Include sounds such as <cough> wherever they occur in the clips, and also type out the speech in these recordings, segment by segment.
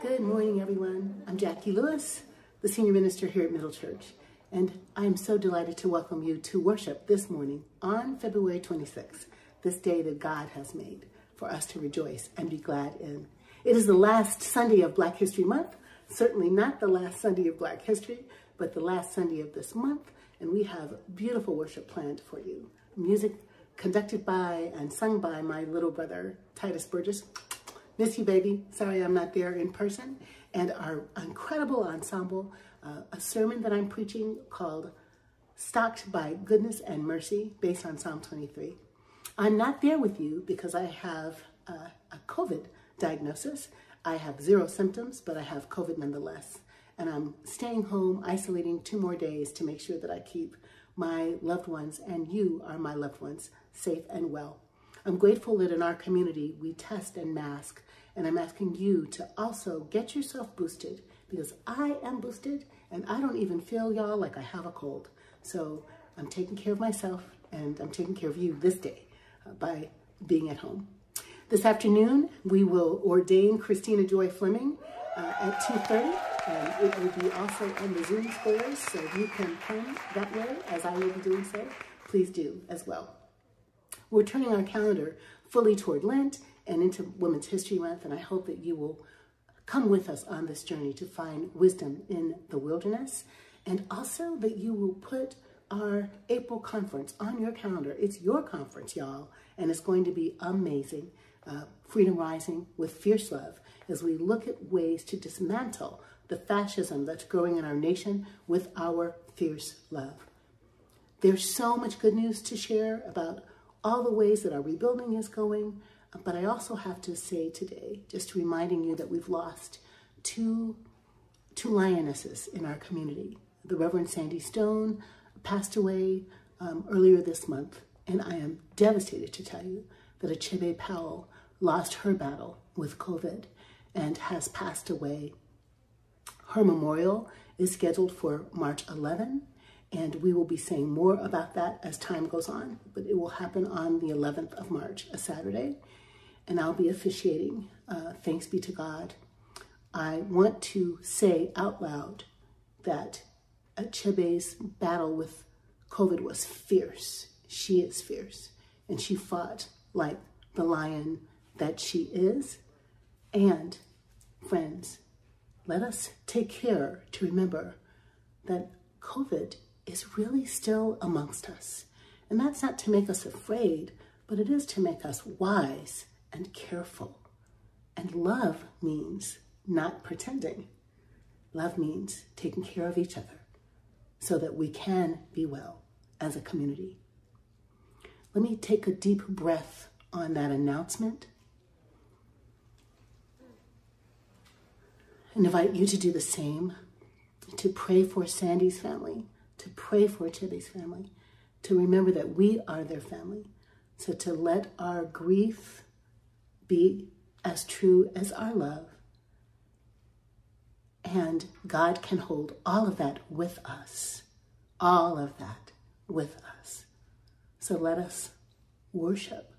Good morning, everyone. I'm Jacqui Lewis, the senior minister here at Middle Church, and I'm so delighted to welcome you to worship this morning on February 26th, this day that God has made for us to rejoice and be glad in. It is the last Sunday of Black History Month, certainly not the last Sunday of Black History, but the last Sunday of this month, and we have beautiful worship planned for you. Music conducted by and sung by my little brother, Tituss Burgess. Miss you, baby. Sorry I'm not there in person. And our incredible ensemble, uh, a sermon that I'm preaching called Stalked by Goodness and Mercy, based on Psalm 23. I'm not there with you because I have a COVID diagnosis. I have zero symptoms, but I have COVID nonetheless. And I'm staying home, isolating two more days to make sure that I keep my loved ones and you are my loved ones safe and well. I'm grateful that in our community we test and mask, and I'm asking you to also get yourself boosted because I am boosted and I don't even feel y'all like I have a cold. So I'm taking care of myself and I'm taking care of you this day uh, by being at home. This afternoon, we will ordain Christina Joy Fleming uh, at 2.30 and it will be also on the Zoom squares, so you can come that way, as I will be doing so, please do as well. We're turning our calendar fully toward Lent and into Women's History Month, and I hope that you will come with us on this journey to find wisdom in the wilderness, and also that you will put our April conference on your calendar. It's your conference, y'all, and it's going to be amazing. Uh, Freedom Rising with Fierce Love as we look at ways to dismantle the fascism that's growing in our nation with our fierce love. There's so much good news to share about all the ways that our rebuilding is going. But I also have to say today, just reminding you that we've lost two, two lionesses in our community. The Reverend Sandy Stone passed away um, earlier this month, and I am devastated to tell you that Achebe Powell lost her battle with COVID and has passed away. Her memorial is scheduled for March 11, and we will be saying more about that as time goes on, but it will happen on the 11th of March, a Saturday, and I'll be officiating. Uh, thanks be to God. I want to say out loud that Achebe's battle with COVID was fierce. She is fierce, and she fought like the lion that she is. And friends, let us take care to remember that COVID is really still amongst us. And that's not to make us afraid, but it is to make us wise and careful. And love means not pretending. Love means taking care of each other so that we can be well as a community. Let me take a deep breath on that announcement and invite you to do the same, to pray for Sandy's family, to pray for Chibi's family, to remember that we are their family. So to let our grief be as true as our love. And God can hold all of that with us, all of that with us. So let us worship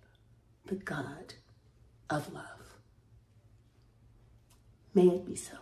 the God of love. May it be so.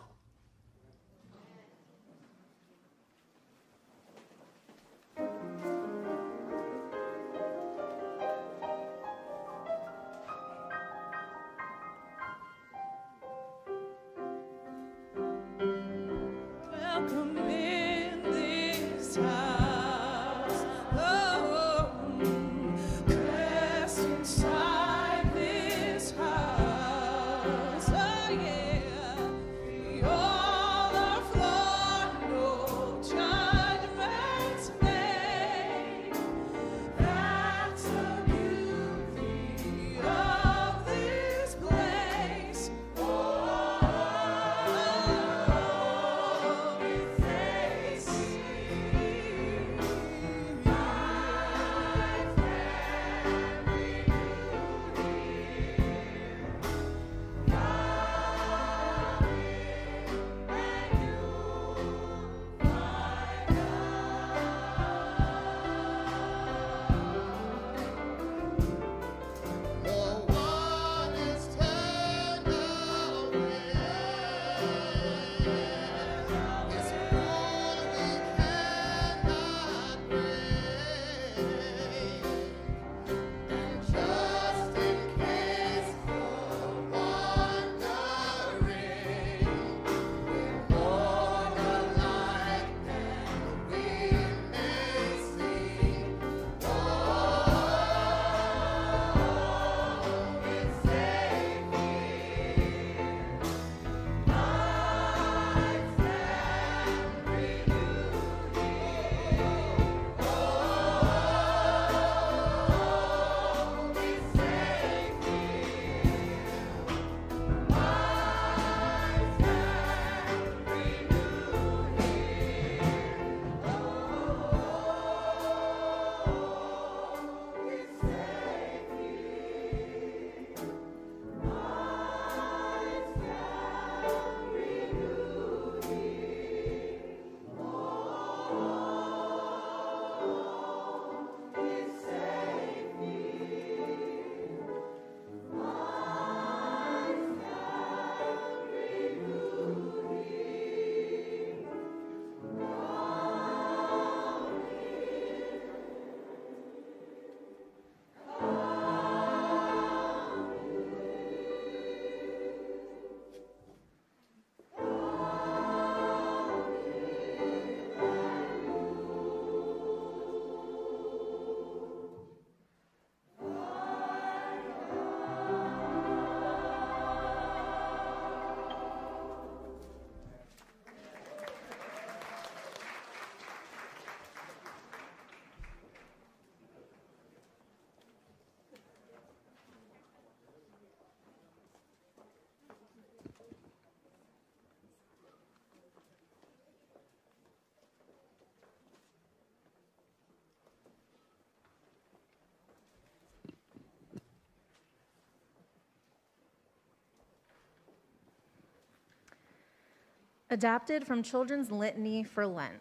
Adapted from Children's Litany for Lent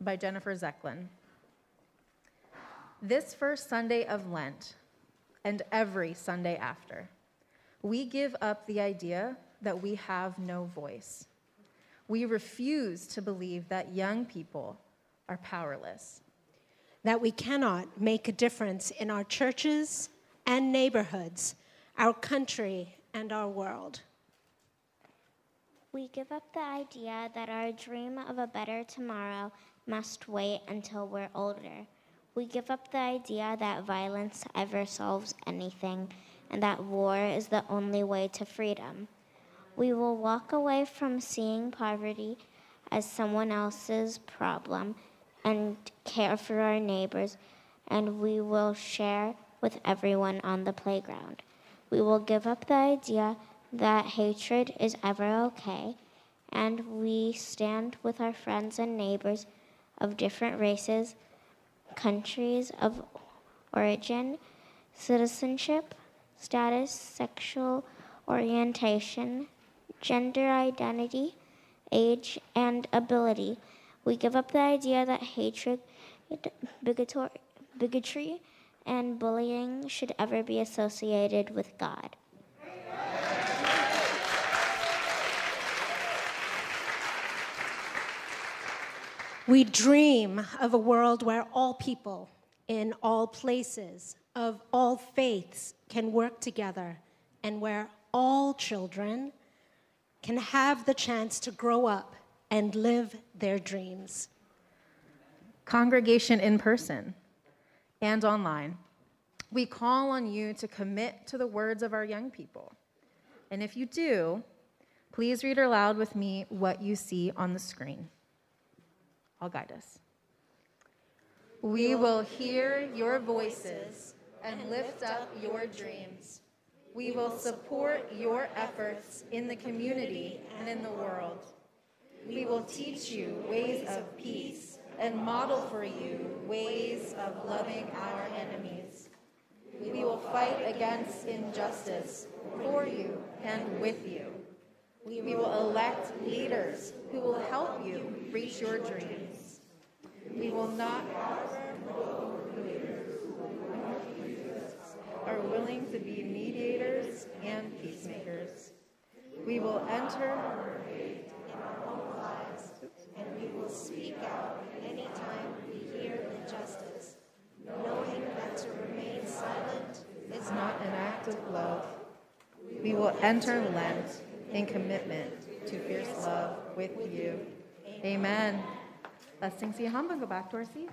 by Jennifer Zeklin. This first Sunday of Lent and every Sunday after, we give up the idea that we have no voice. We refuse to believe that young people are powerless. That we cannot make a difference in our churches and neighborhoods, our country and our world. We give up the idea that our dream of a better tomorrow must wait until we're older. We give up the idea that violence ever solves anything and that war is the only way to freedom. We will walk away from seeing poverty as someone else's problem and care for our neighbors, and we will share with everyone on the playground. We will give up the idea that hatred is ever okay, and we stand with our friends and neighbors of different races, countries of origin, citizenship, status, sexual orientation, gender identity, age, and ability. We give up the idea that hatred, bigotry, and bullying should ever be associated with God. We dream of a world where all people in all places of all faiths can work together and where all children can have the chance to grow up and live their dreams. Congregation in person and online, we call on you to commit to the words of our young people. And if you do, please read aloud with me what you see on the screen. I'll guide us. We will hear your voices and lift up your dreams. We will support your efforts in the community and in the world. We will teach you ways of peace and model for you ways of loving our enemies. We will fight against injustice for you and with you. We will elect leaders who will help you reach your dreams. We will not are willing to be mediators and peacemakers. We will enter in our own lives, and we will speak out anytime we hear injustice, knowing that to remain silent is not an act of love. We will enter Lent in commitment to fierce love with you. Amen. Let's sing see Siyahamba and go back to our seats.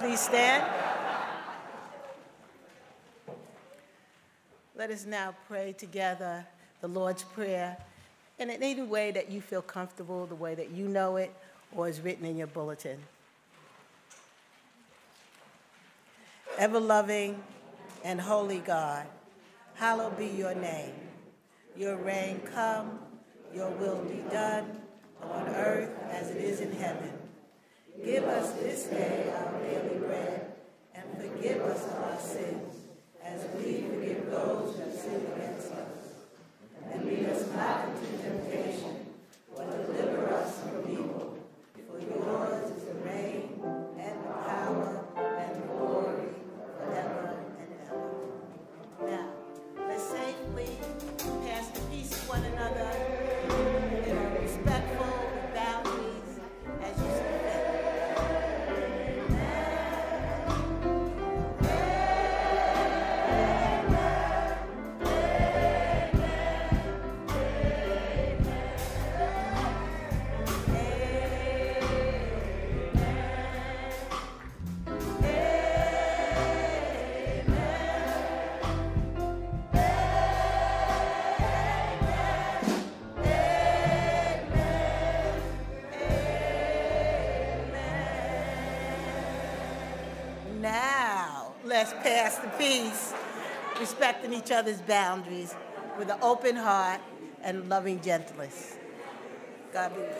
Please stand. Let us now pray together the Lord's Prayer in any way that you feel comfortable, the way that you know it, or is written in your bulletin. Ever loving and holy God, hallowed be your name. Your reign come, your will be done on earth as it is in heaven. Each other's boundaries with an open heart and loving gentleness. God be with you.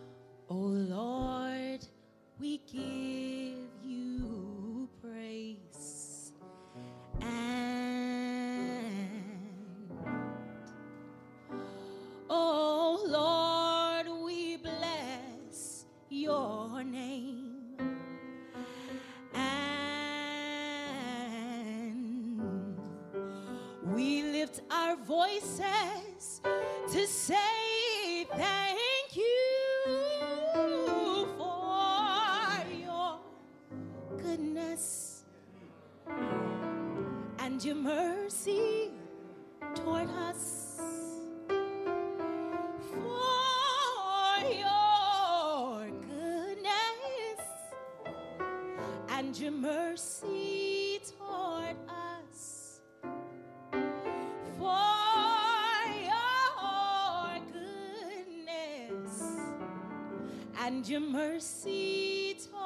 mercy toward us. For your goodness and your mercy toward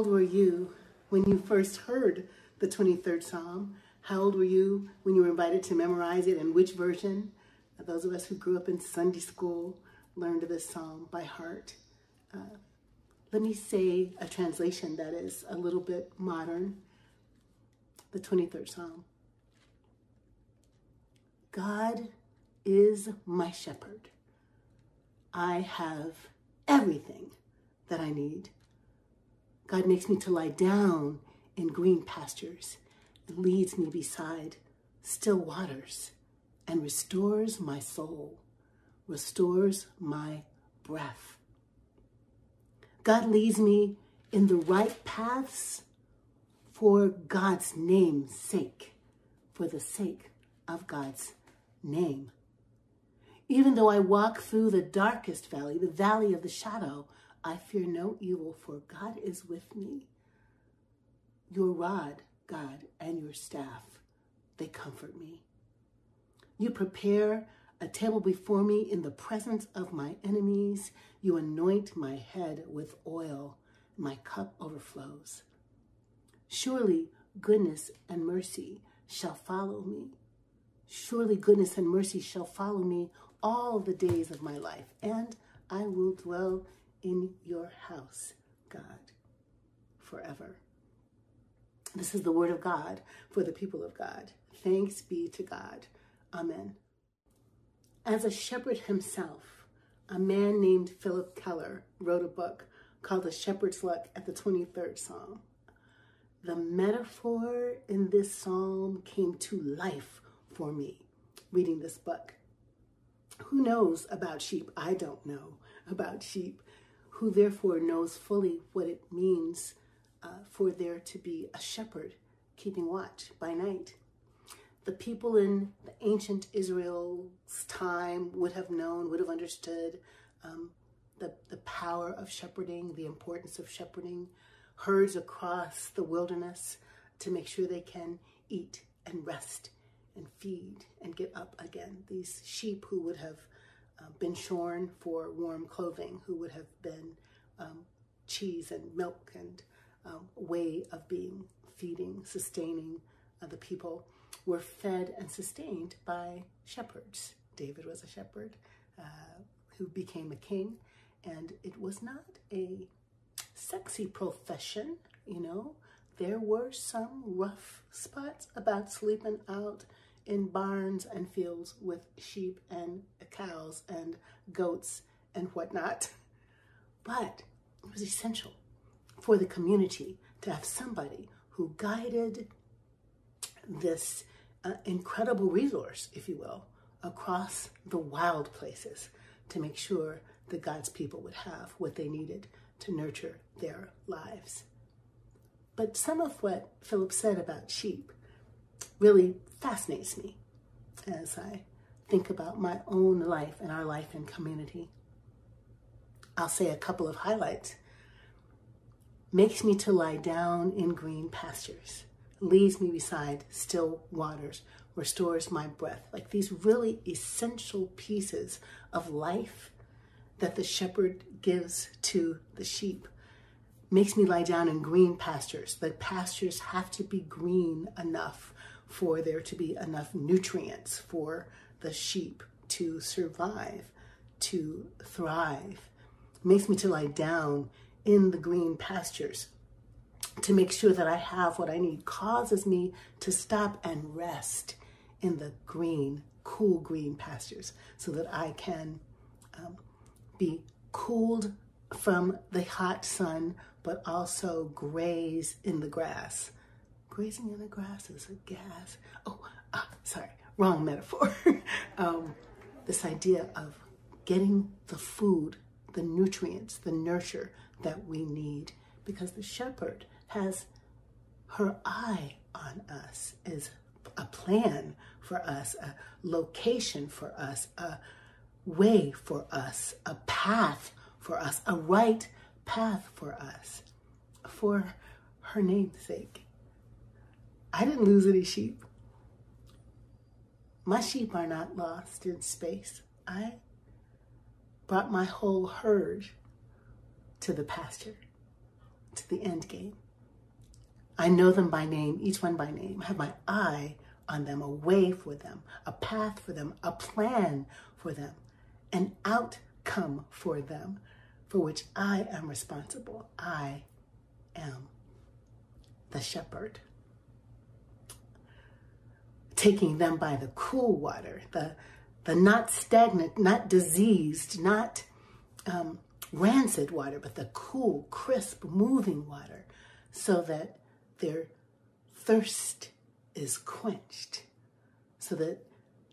old were you when you first heard the 23rd Psalm? How old were you when you were invited to memorize it and which version? Those of us who grew up in Sunday school learned this psalm by heart. Uh, let me say a translation that is a little bit modern. The 23rd Psalm. God is my shepherd. I have everything that I need. God makes me to lie down in green pastures and leads me beside still waters and restores my soul, restores my breath. God leads me in the right paths for God's name's sake, for the sake of God's name. Even though I walk through the darkest valley, the valley of the shadow, I fear no evil, for God is with me. Your rod, God, and your staff, they comfort me. You prepare a table before me in the presence of my enemies. You anoint my head with oil. My cup overflows. Surely goodness and mercy shall follow me. Surely goodness and mercy shall follow me all the days of my life, and I will dwell in your house, God, forever. This is the word of God for the people of God. Thanks be to God. Amen. As a shepherd himself, a man named Phillip Keller wrote a book called The Shepherd Looks at the 23rd Psalm. The metaphor in this psalm came to life for me reading this book. Who knows about sheep? I don't know about sheep. Who therefore knows fully what it means uh, for there to be a shepherd keeping watch by night. The people in the ancient Israel's time would have known, would have understood um, the, the power of shepherding, the importance of shepherding herds across the wilderness to make sure they can eat and rest and feed and get up again. These sheep who would have uh, been shorn for warm clothing, who would have been um, cheese and milk and um, way of being, feeding, sustaining uh, the people, were fed and sustained by shepherds. David was a shepherd uh, who became a king, and it was not a sexy profession, you know. There were some rough spots about sleeping out in barns and fields with sheep and cows and goats and whatnot. But it was essential for the community to have somebody who guided this uh, incredible resource, if you will, across the wild places to make sure that God's people would have what they needed to nurture their lives. But some of what Phillip said about sheep really fascinates me as I think about my own life and our life in community. I'll say a couple of highlights. Makes me to lie down in green pastures, leaves me beside still waters, restores my breath. Like these really essential pieces of life that the shepherd gives to the sheep makes me lie down in green pastures. The pastures have to be green enough for there to be enough nutrients for the sheep to survive, to thrive. It makes me to lie down in the green pastures to make sure that I have what I need, causes me to stop and rest in the green, cool green pastures so that I can um, be cooled from the hot sun, but also graze in the grass grazing in the grass is a gas. Oh, ah, sorry, wrong metaphor. <laughs> um, this idea of getting the food, the nutrients, the nurture that we need, because the shepherd has her eye on us, is a plan for us, a location for us, a way for us, a path for us, a right path for us, for her name's sake. I didn't lose any sheep. My sheep are not lost in space. I brought my whole herd to the pasture, to the end game. I know them by name, each one by name. I have my eye on them, a way for them, a path for them, a plan for them, an outcome for them for which I am responsible. I am the shepherd taking them by the cool water, the, the not stagnant, not diseased, not um, rancid water, but the cool, crisp, moving water, so that their thirst is quenched, so that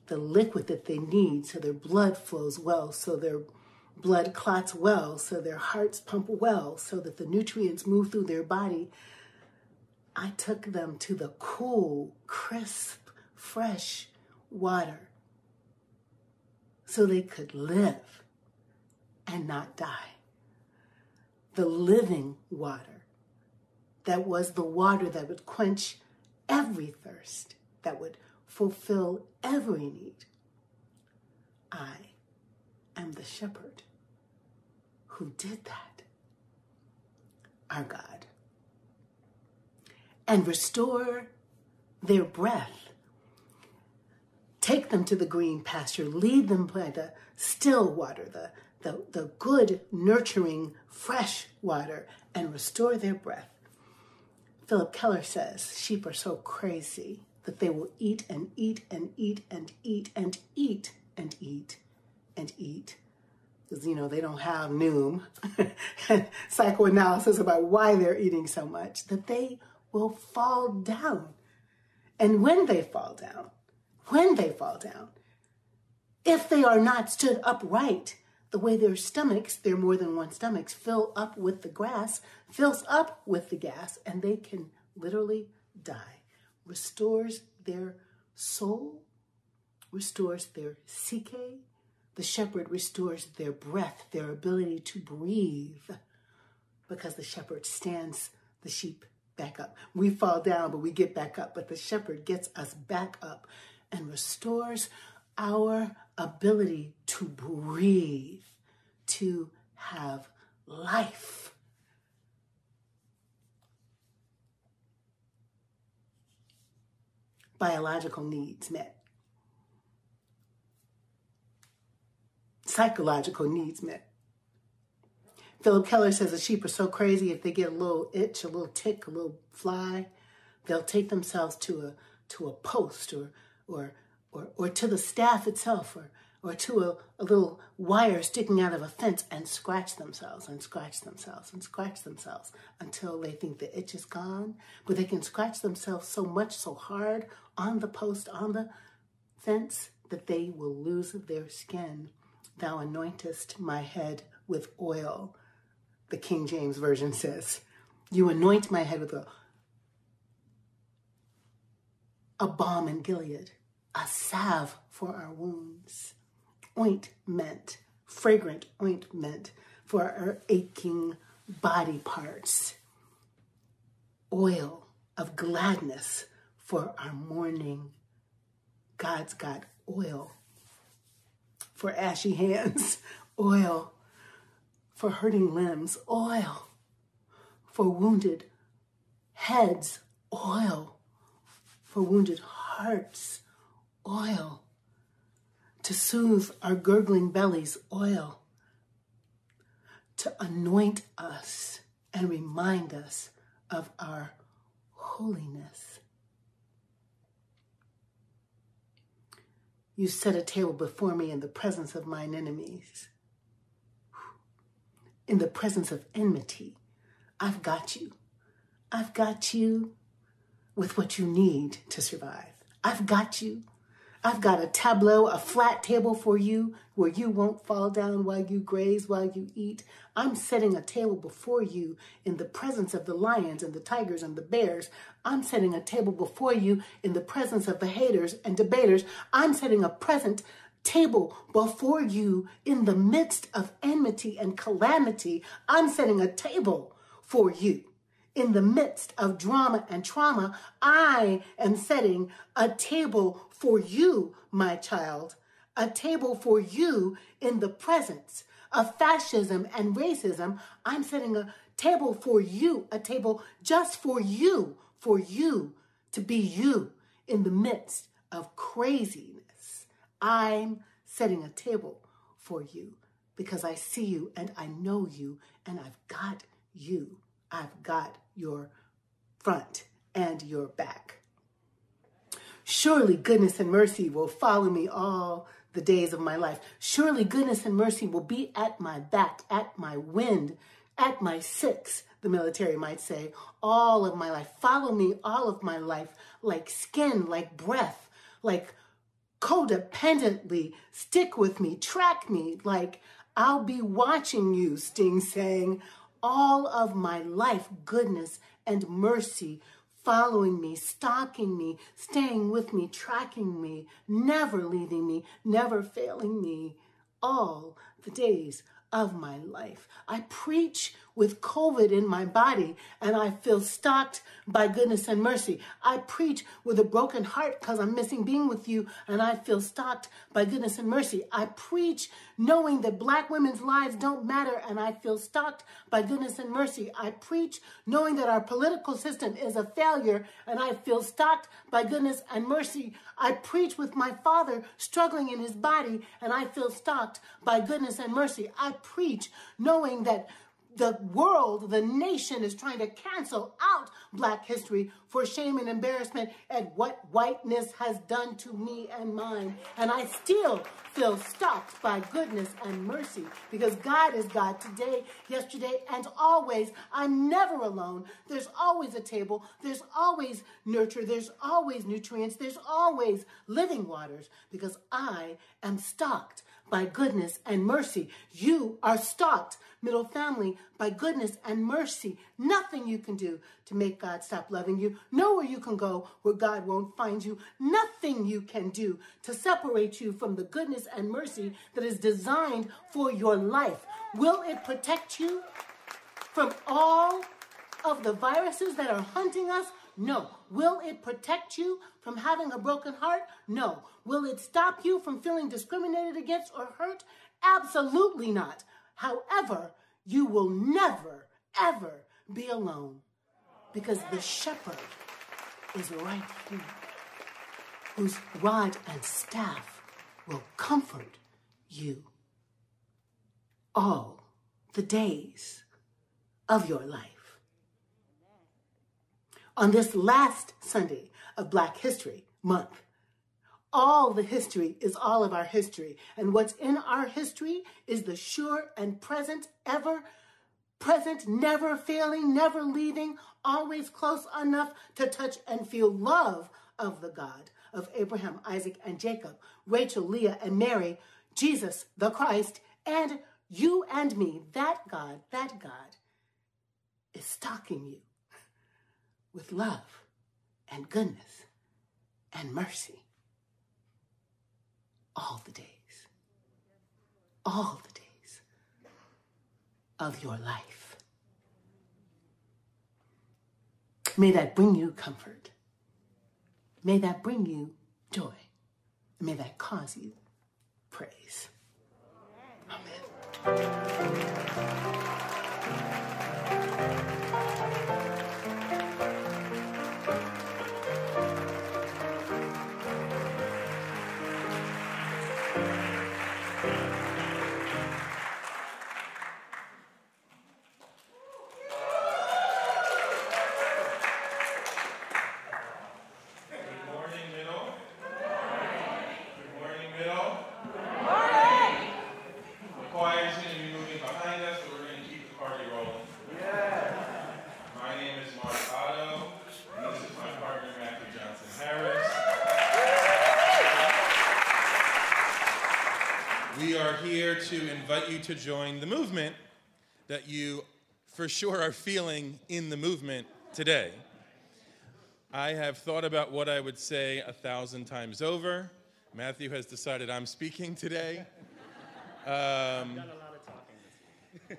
the liquid that they need, so their blood flows well, so their blood clots well, so their hearts pump well, so that the nutrients move through their body. I took them to the cool, crisp, fresh water so they could live and not die. The living water that was the water that would quench every thirst, that would fulfill every need. I am the shepherd who did that. Our God. And restore their breath Take them to the green pasture, lead them by the still water, the, the, the good, nurturing, fresh water, and restore their breath. Phillip Keller says sheep are so crazy that they will eat and eat and eat and eat and eat and eat and eat. Because, you know, they don't have Noom <laughs> psychoanalysis about why they're eating so much, that they will fall down. And when they fall down, when they fall down. If they are not stood upright, the way their stomachs, their more than one stomachs, fill up with the grass, fills up with the gas, and they can literally die. Restores their soul, restores their psyche. The shepherd restores their breath, their ability to breathe, because the shepherd stands the sheep back up. We fall down, but we get back up, but the shepherd gets us back up and restores our ability to breathe, to have life. Biological needs met. Psychological needs met. Phillip Keller says the sheep are so crazy if they get a little itch, a little tick, a little fly, they'll take themselves to a to a post or or or, or to the staff itself or or to a, a little wire sticking out of a fence and scratch themselves and scratch themselves and scratch themselves until they think the itch is gone. But they can scratch themselves so much, so hard on the post, on the fence, that they will lose their skin. Thou anointest my head with oil, the King James Version says. You anoint my head with oil. A balm in Gilead, a salve for our wounds ointment, fragrant ointment for our aching body parts, oil of gladness for our mourning. God's got oil for ashy hands, <laughs> oil for hurting limbs, oil for wounded heads, oil for wounded hearts, oil to soothe our gurgling bellies, oil, to anoint us and remind us of our holiness. You set a table before me in the presence of mine enemies, in the presence of enmity. I've got you. I've got you with what you need to survive. I've got you I've got a tableau, a flat table for you where you won't fall down while you graze, while you eat. I'm setting a table before you in the presence of the lions and the tigers and the bears. I'm setting a table before you in the presence of the haters and debaters. I'm setting a present table before you in the midst of enmity and calamity. I'm setting a table for you in the midst of drama and trauma, I am setting a table for you, my child, a table for you in the presence of fascism and racism. I'm setting a table for you, a table just for you, for you to be you in the midst of craziness. I'm setting a table for you because I see you and I know you and I've got you. I've got your front and your back. Surely goodness and mercy will follow me all the days of my life. Surely goodness and mercy will be at my back, at my wind, at my six, the military might say, all of my life. Follow me all of my life, like skin, like breath, like codependently. Stick with me, track me, like I'll be watching you, Sting saying, all of my life, goodness and mercy following me, stalking me, staying with me, tracking me, never leaving me, never failing me, all the days of my life. I preach with COVID in my body and I feel stalked by goodness and mercy. I preach with a broken heart because I'm missing being with you and I feel stalked by goodness and mercy. I preach knowing that black women's lives don't matter and I feel stalked by goodness and mercy. I preach knowing that our political system is a failure and I feel stalked by goodness and mercy. I preach with my father struggling in his body and I feel stalked by goodness and mercy. I preach knowing that the world, the nation is trying to cancel out Black history for shame and embarrassment at what whiteness has done to me and mine. And I still feel stopped by goodness and mercy because God is God today, yesterday, and always. I'm never alone. There's always a table, there's always nurture, there's always nutrients, there's always living waters because I am stalked by goodness and mercy. You are stalked, middle family, by goodness and mercy. Nothing you can do to make God stop loving you. Nowhere you can go where God won't find you. Nothing you can do to separate you from the goodness and mercy that is designed for your life. Will it protect you from all of the viruses that are hunting us? No. Will it protect you from having a broken heart? No. Will it stop you from feeling discriminated against or hurt? Absolutely not. However, you will never, ever be alone because the shepherd is right here. whose rod and staff will comfort you all the days of your life. On this last Sunday of Black History Month, all the history is all of our history. And what's in our history is the sure and present, ever present, never failing, never leaving, always close enough to touch and feel love of the God of Abraham, Isaac, and Jacob, Rachel, Leah, and Mary, Jesus, the Christ, and you and me. That God, that God is stalking you with love and goodness and mercy all the days, all the days of your life. May that bring you comfort. May that bring you joy. May that cause you praise. Amen. To join the movement that you for sure are feeling in the movement today. I have thought about what I would say a thousand times over. Matthew has decided I'm speaking today. <laughs> Um,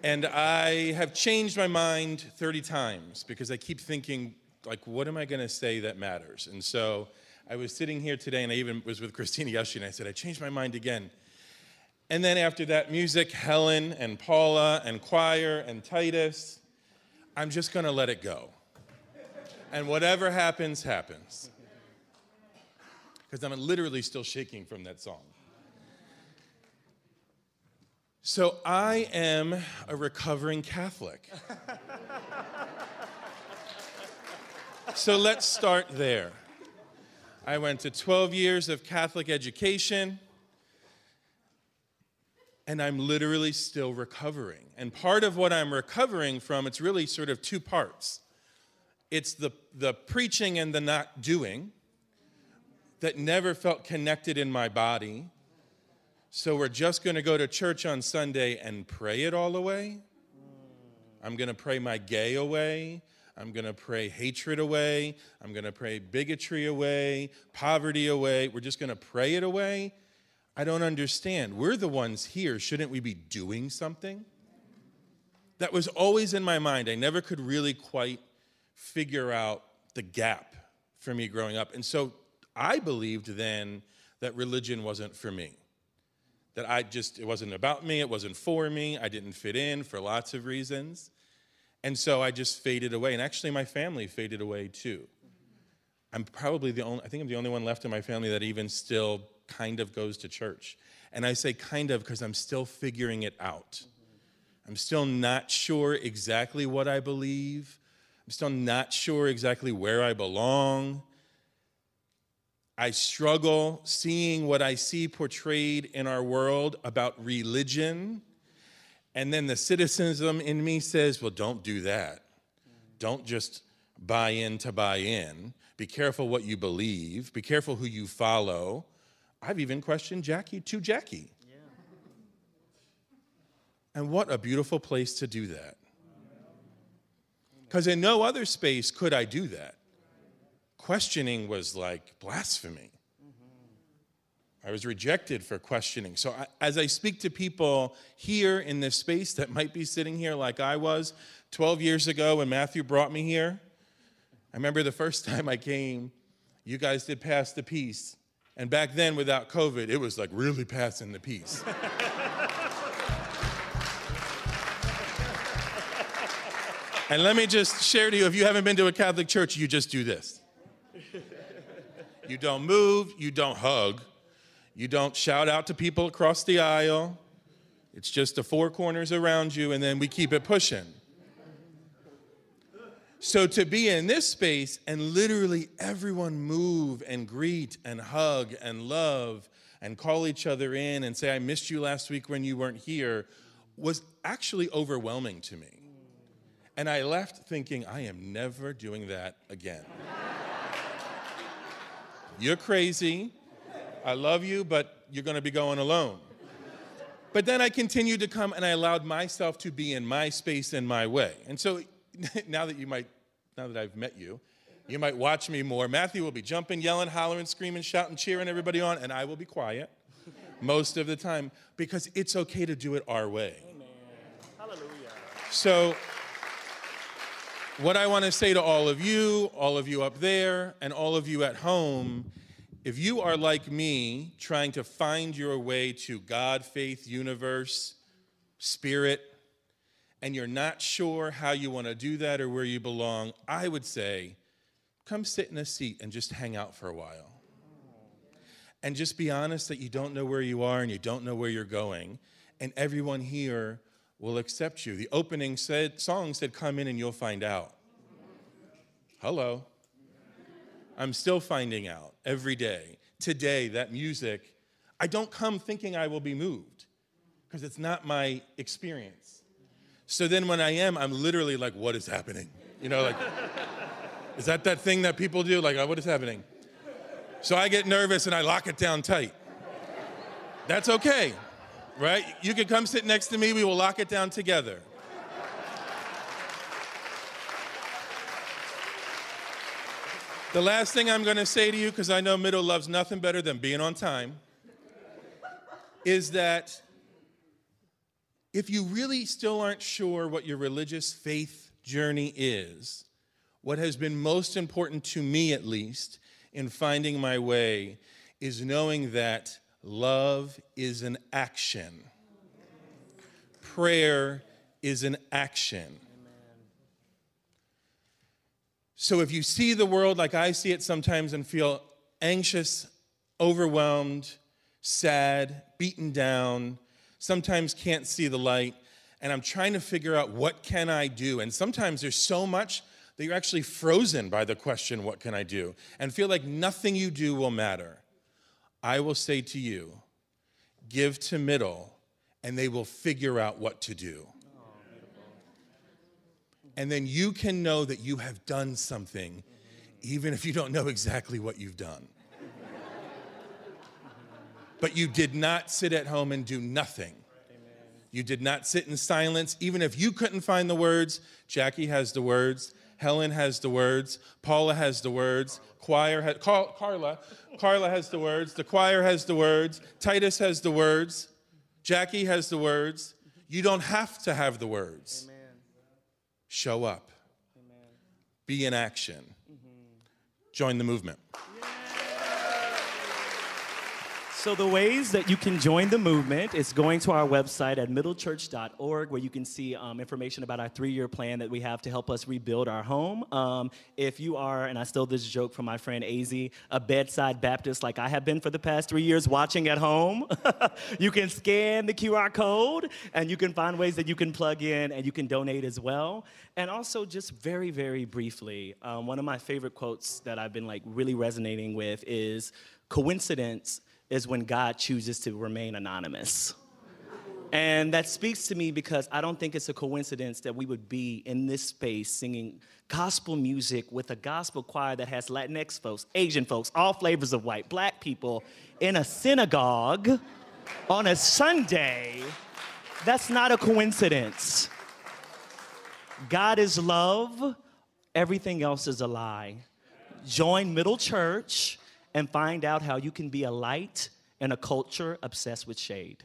and I have changed my mind 30 times because I keep thinking, like, what am I going to say that matters? And so I was sitting here today, and I even was with Christina yesterday, and I said, I changed my mind again. And then after that, music, Helen and Paula and choir and Tituss, I'm just going to let it go and whatever happens, happens. Because I'm literally still shaking from that song. So I am a recovering Catholic. <laughs> so let's start there. I went to 12 years of Catholic education, and I'm literally still recovering. And part of what I'm recovering from, it's really sort of two parts it's the, the preaching and the not doing that never felt connected in my body. So we're just going to go to church on Sunday and pray it all away. I'm going to pray my gay away. I'm going to pray hatred away. I'm going to pray bigotry away, poverty away. We're just going to pray it away. I don't understand. We're the ones here. Shouldn't we be doing something? That was always in my mind. I never could really quite figure out the gap for me growing up. And so I believed then that religion wasn't for me. That I just, it wasn't about me, it wasn't for me, I didn't fit in for lots of reasons. And so I just faded away. And actually, my family faded away too. I'm probably the only, I think I'm the only one left in my family that even still kind of goes to church. And I say kind of because I'm still figuring it out. I'm still not sure exactly what I believe. I'm still not sure exactly where I belong. I struggle seeing what I see portrayed in our world about religion. And then the citizenism in me says, well, don't do that. Don't just buy in to buy in. Be careful what you believe. Be careful who you follow. I've even questioned Jacqui to Jacqui. And what a beautiful place to do that. Because in no other space could I do that. Questioning was like blasphemy. Mm-hmm. I was rejected for questioning. So, I, as I speak to people here in this space that might be sitting here like I was 12 years ago when Matthew brought me here, I remember the first <laughs> time I came, you guys did pass the peace. And back then, without COVID, it was like really passing the peace. <laughs> And let me just share to you if you haven't been to a Catholic church, you just do this. You don't move, you don't hug, you don't shout out to people across the aisle. It's just the four corners around you, and then we keep it pushing. So to be in this space and literally everyone move and greet and hug and love and call each other in and say, I missed you last week when you weren't here, was actually overwhelming to me. And I left thinking, I am never doing that again. <laughs> You're crazy. I love you, but you're going to be going alone. But then I continued to come and I allowed myself to be in my space in my way. And so <laughs> now that you might, now that I've met you, you might watch me more. Matthew will be jumping, yelling, hollering, screaming, shouting, cheering everybody on, and I will be quiet <laughs> most of the time because it's okay to do it our way. Amen. Hallelujah. So, what I want to say to all of you, all of you up there, and all of you at home if you are like me, trying to find your way to God, faith, universe, spirit, and you're not sure how you want to do that or where you belong, I would say, come sit in a seat and just hang out for a while. And just be honest that you don't know where you are and you don't know where you're going, and everyone here will accept you. The opening said, song said, Come in and you'll find out. Hello. I'm still finding out every day. Today, that music, I don't come thinking I will be moved because it's not my experience. So then when I am, I'm literally like, what is happening? You know, like, is that that thing that people do? Like, uh, what is happening? So I get nervous and I lock it down tight. That's okay, right? You can come sit next to me, we will lock it down together. The last thing I'm to say to you, because I know Middle loves nothing better than being on time, is that if you really still aren't sure what your religious faith journey is, what has been most important to me, at least, in finding my way, is knowing that love is an action, prayer is an action. So if you see the world like I see it sometimes and feel anxious, overwhelmed, sad, beaten down, sometimes can't see the light, and I'm trying to figure out what can I do? And sometimes there's so much that you're actually frozen by the question, what can I do? And feel like nothing you do will matter. I will say to you, give to middle, and they will figure out what to do and then you can know that you have done something, even if you don't know exactly what you've done. But you did not sit at home and do nothing. You did not sit in silence, even if you couldn't find the words. Jacqui has the words. Helen has the words. Paula has the words. Choir has, Carla, Carla has the words. The choir has the words. Tituss has the words. Jacqui has the words. You don't have to have the words. Amen show up, Amen. be in action, mm-hmm. join the movement. So, the ways that you can join the movement is going to our website at middlechurch.org, where you can see um, information about our three year plan that we have to help us rebuild our home. Um, if you are, and I stole this joke from my friend Az, a bedside Baptist like I have been for the past three years watching at home, <laughs> you can scan the QR code and you can find ways that you can plug in and you can donate as well. And also, just very, very briefly, um, one of my favorite quotes that I've been like really resonating with is coincidence is when God chooses to remain anonymous. And that speaks to me because I don't think it's a coincidence that we would be in this space singing gospel music with a gospel choir that has Latinx folks, Asian folks, all flavors of white, black people in a synagogue on a Sunday. That's not a coincidence. God is love, everything else is a lie. Join Middle Church and find out how you can be a light in a culture obsessed with shade.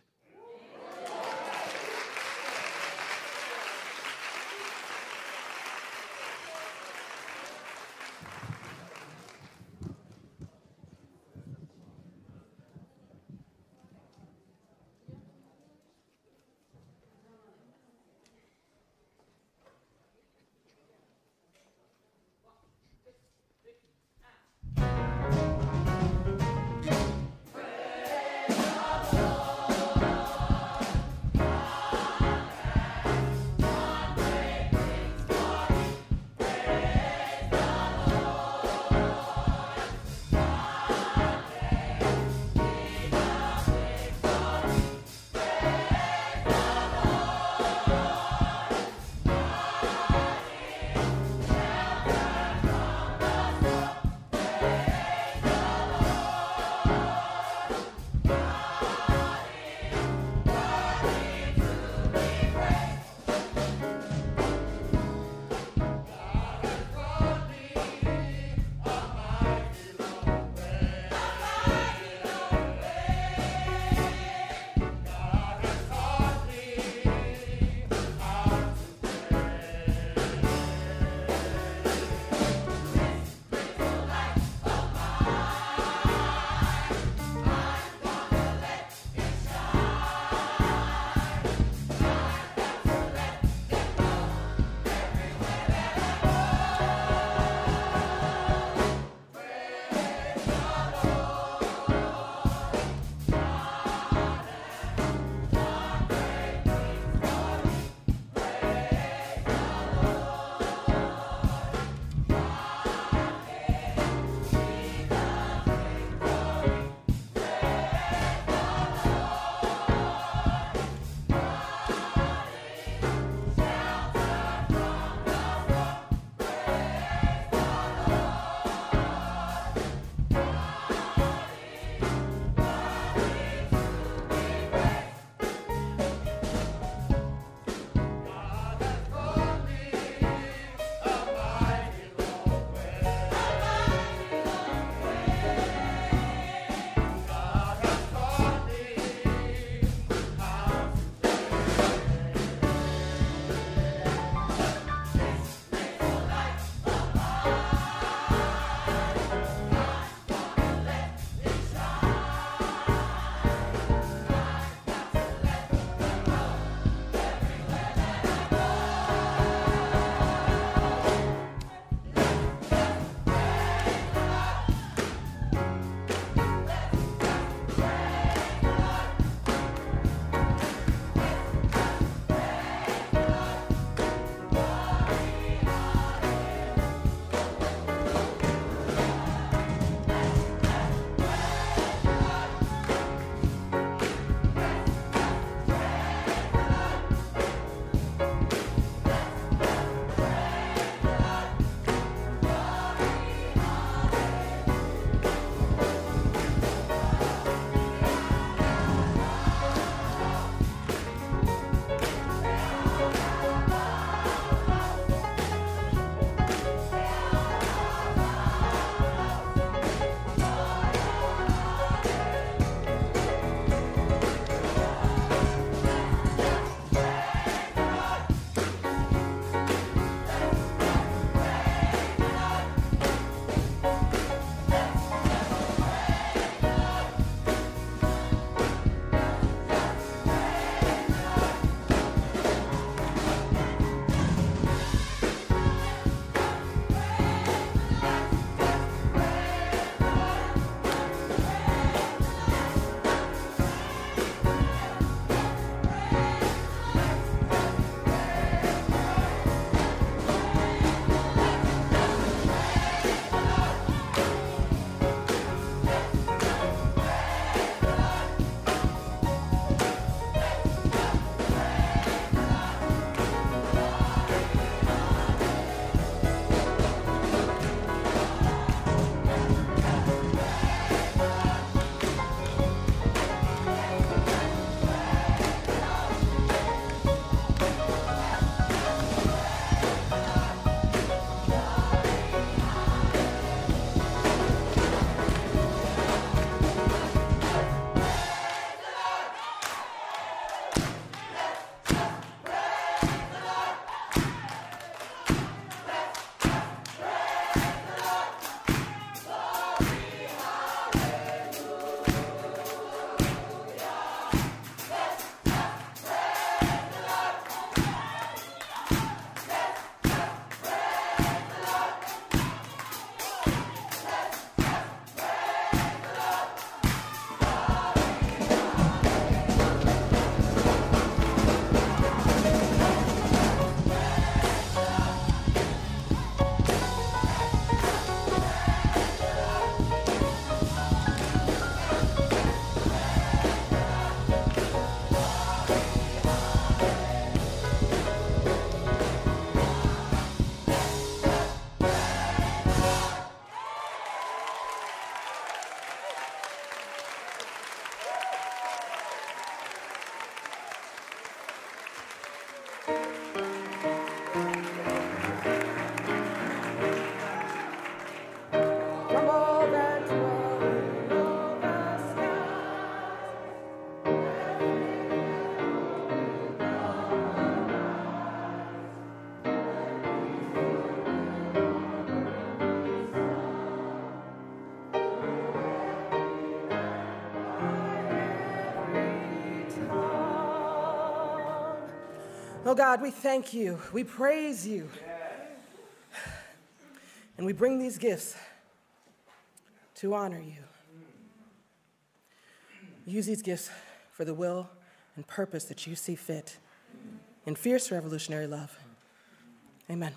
Oh God, we thank you. We praise you. And we bring these gifts to honor you. Use these gifts for the will and purpose that you see fit in fierce revolutionary love. Amen.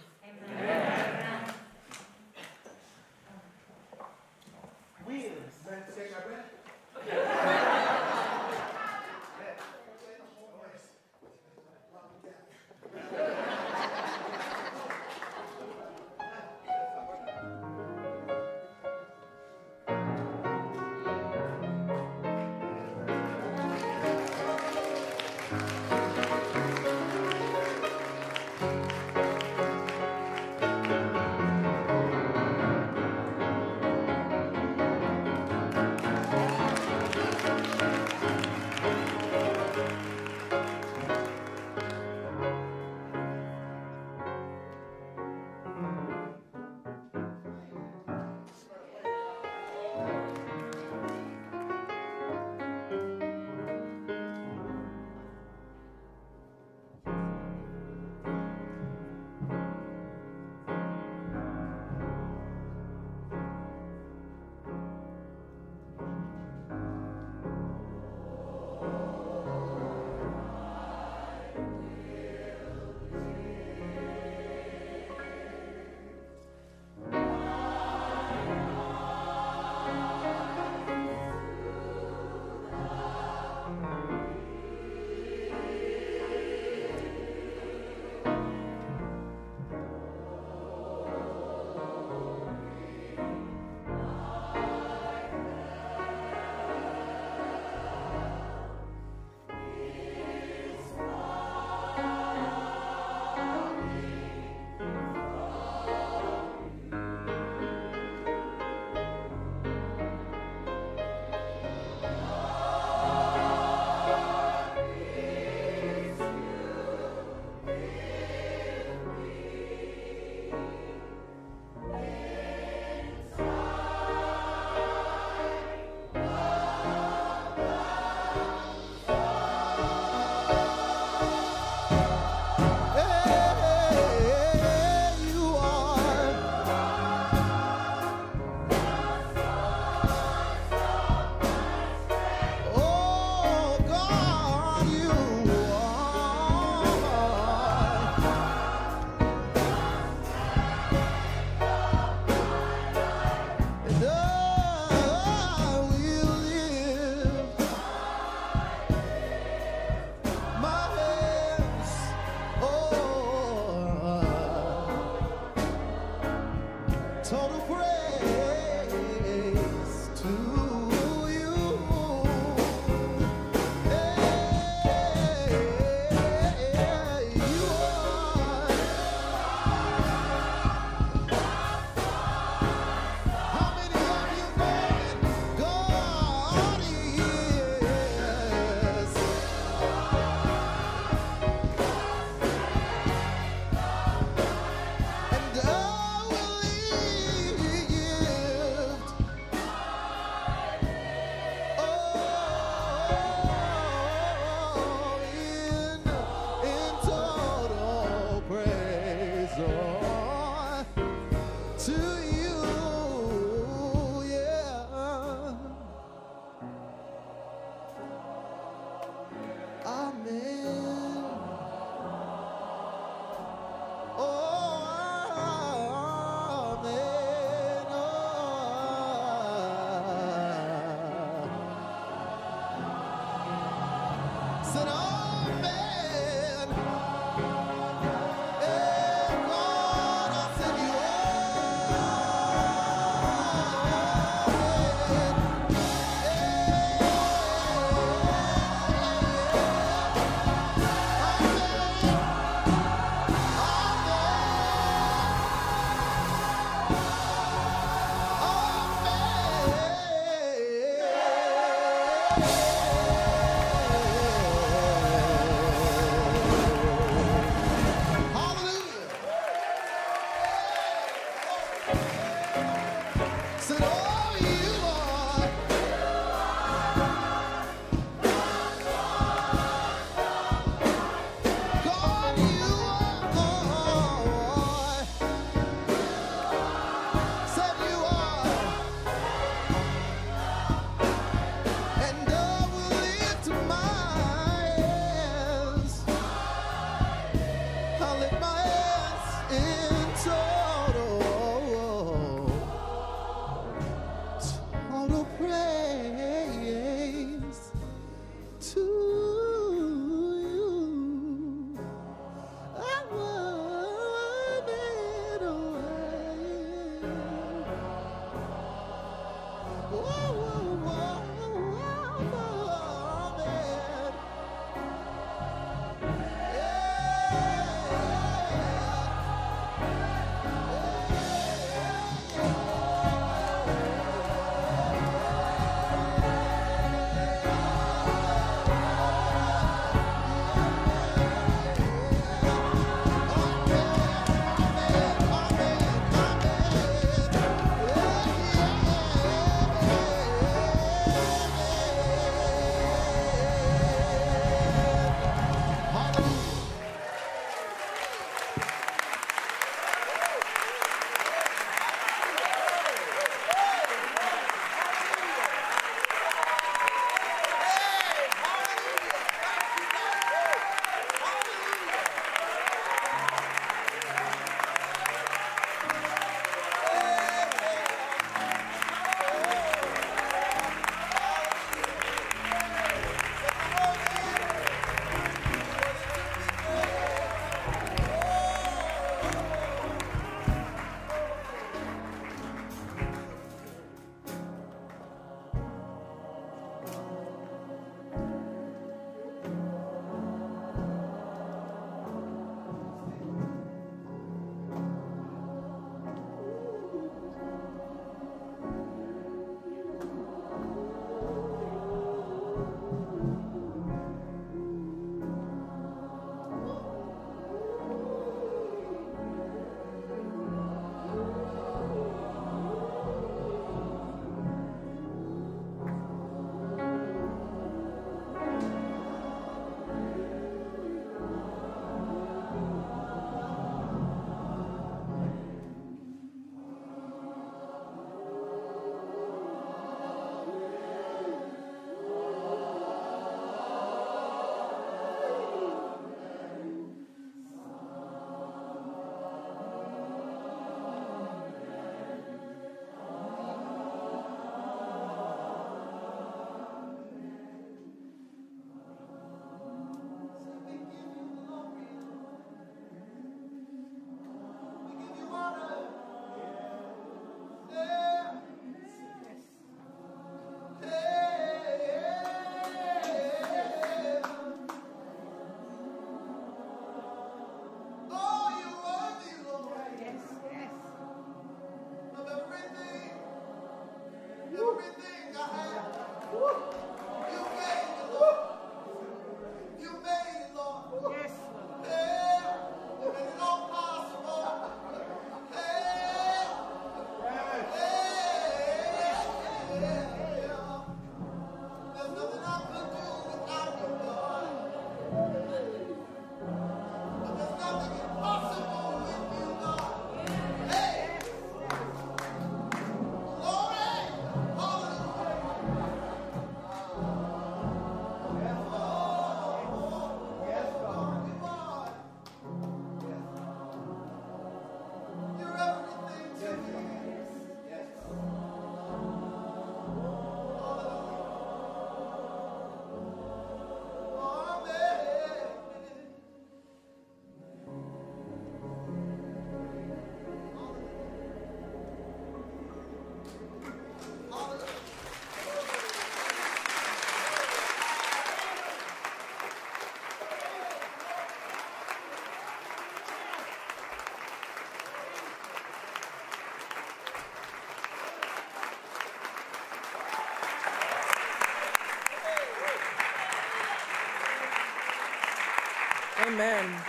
Amen.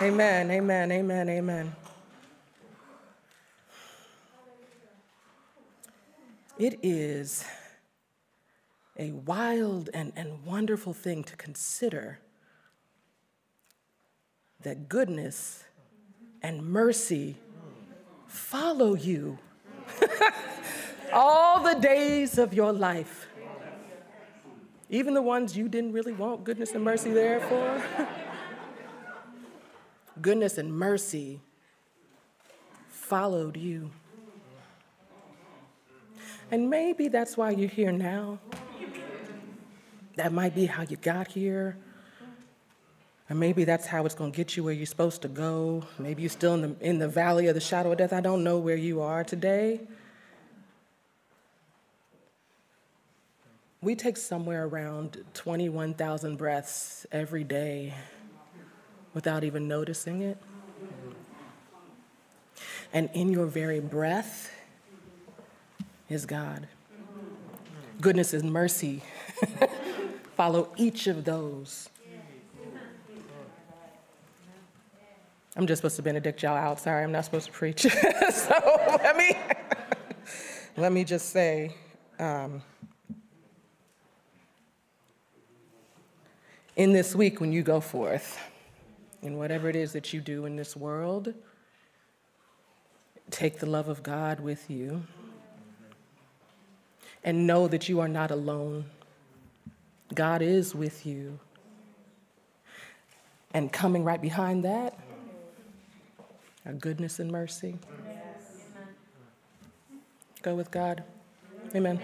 Amen. Amen. Amen. Amen. It is a wild and, and wonderful thing to consider that goodness and mercy follow you <laughs> all the days of your life. Even the ones you didn't really want goodness and mercy there for. <laughs> goodness and mercy followed you. And maybe that's why you're here now. That might be how you got here. And maybe that's how it's going to get you where you're supposed to go. Maybe you're still in the, in the valley of the shadow of death. I don't know where you are today. We take somewhere around 21,000 breaths every day without even noticing it. And in your very breath is God. Goodness and mercy <laughs> follow each of those. I'm just supposed to benedict y'all out. Sorry, I'm not supposed to preach. <laughs> so let me <laughs> let me just say. Um, in this week, when you go forth, in whatever it is that you do in this world, take the love of God with you and know that you are not alone. God is with you. And coming right behind that our goodness and mercy. Go with God. Amen.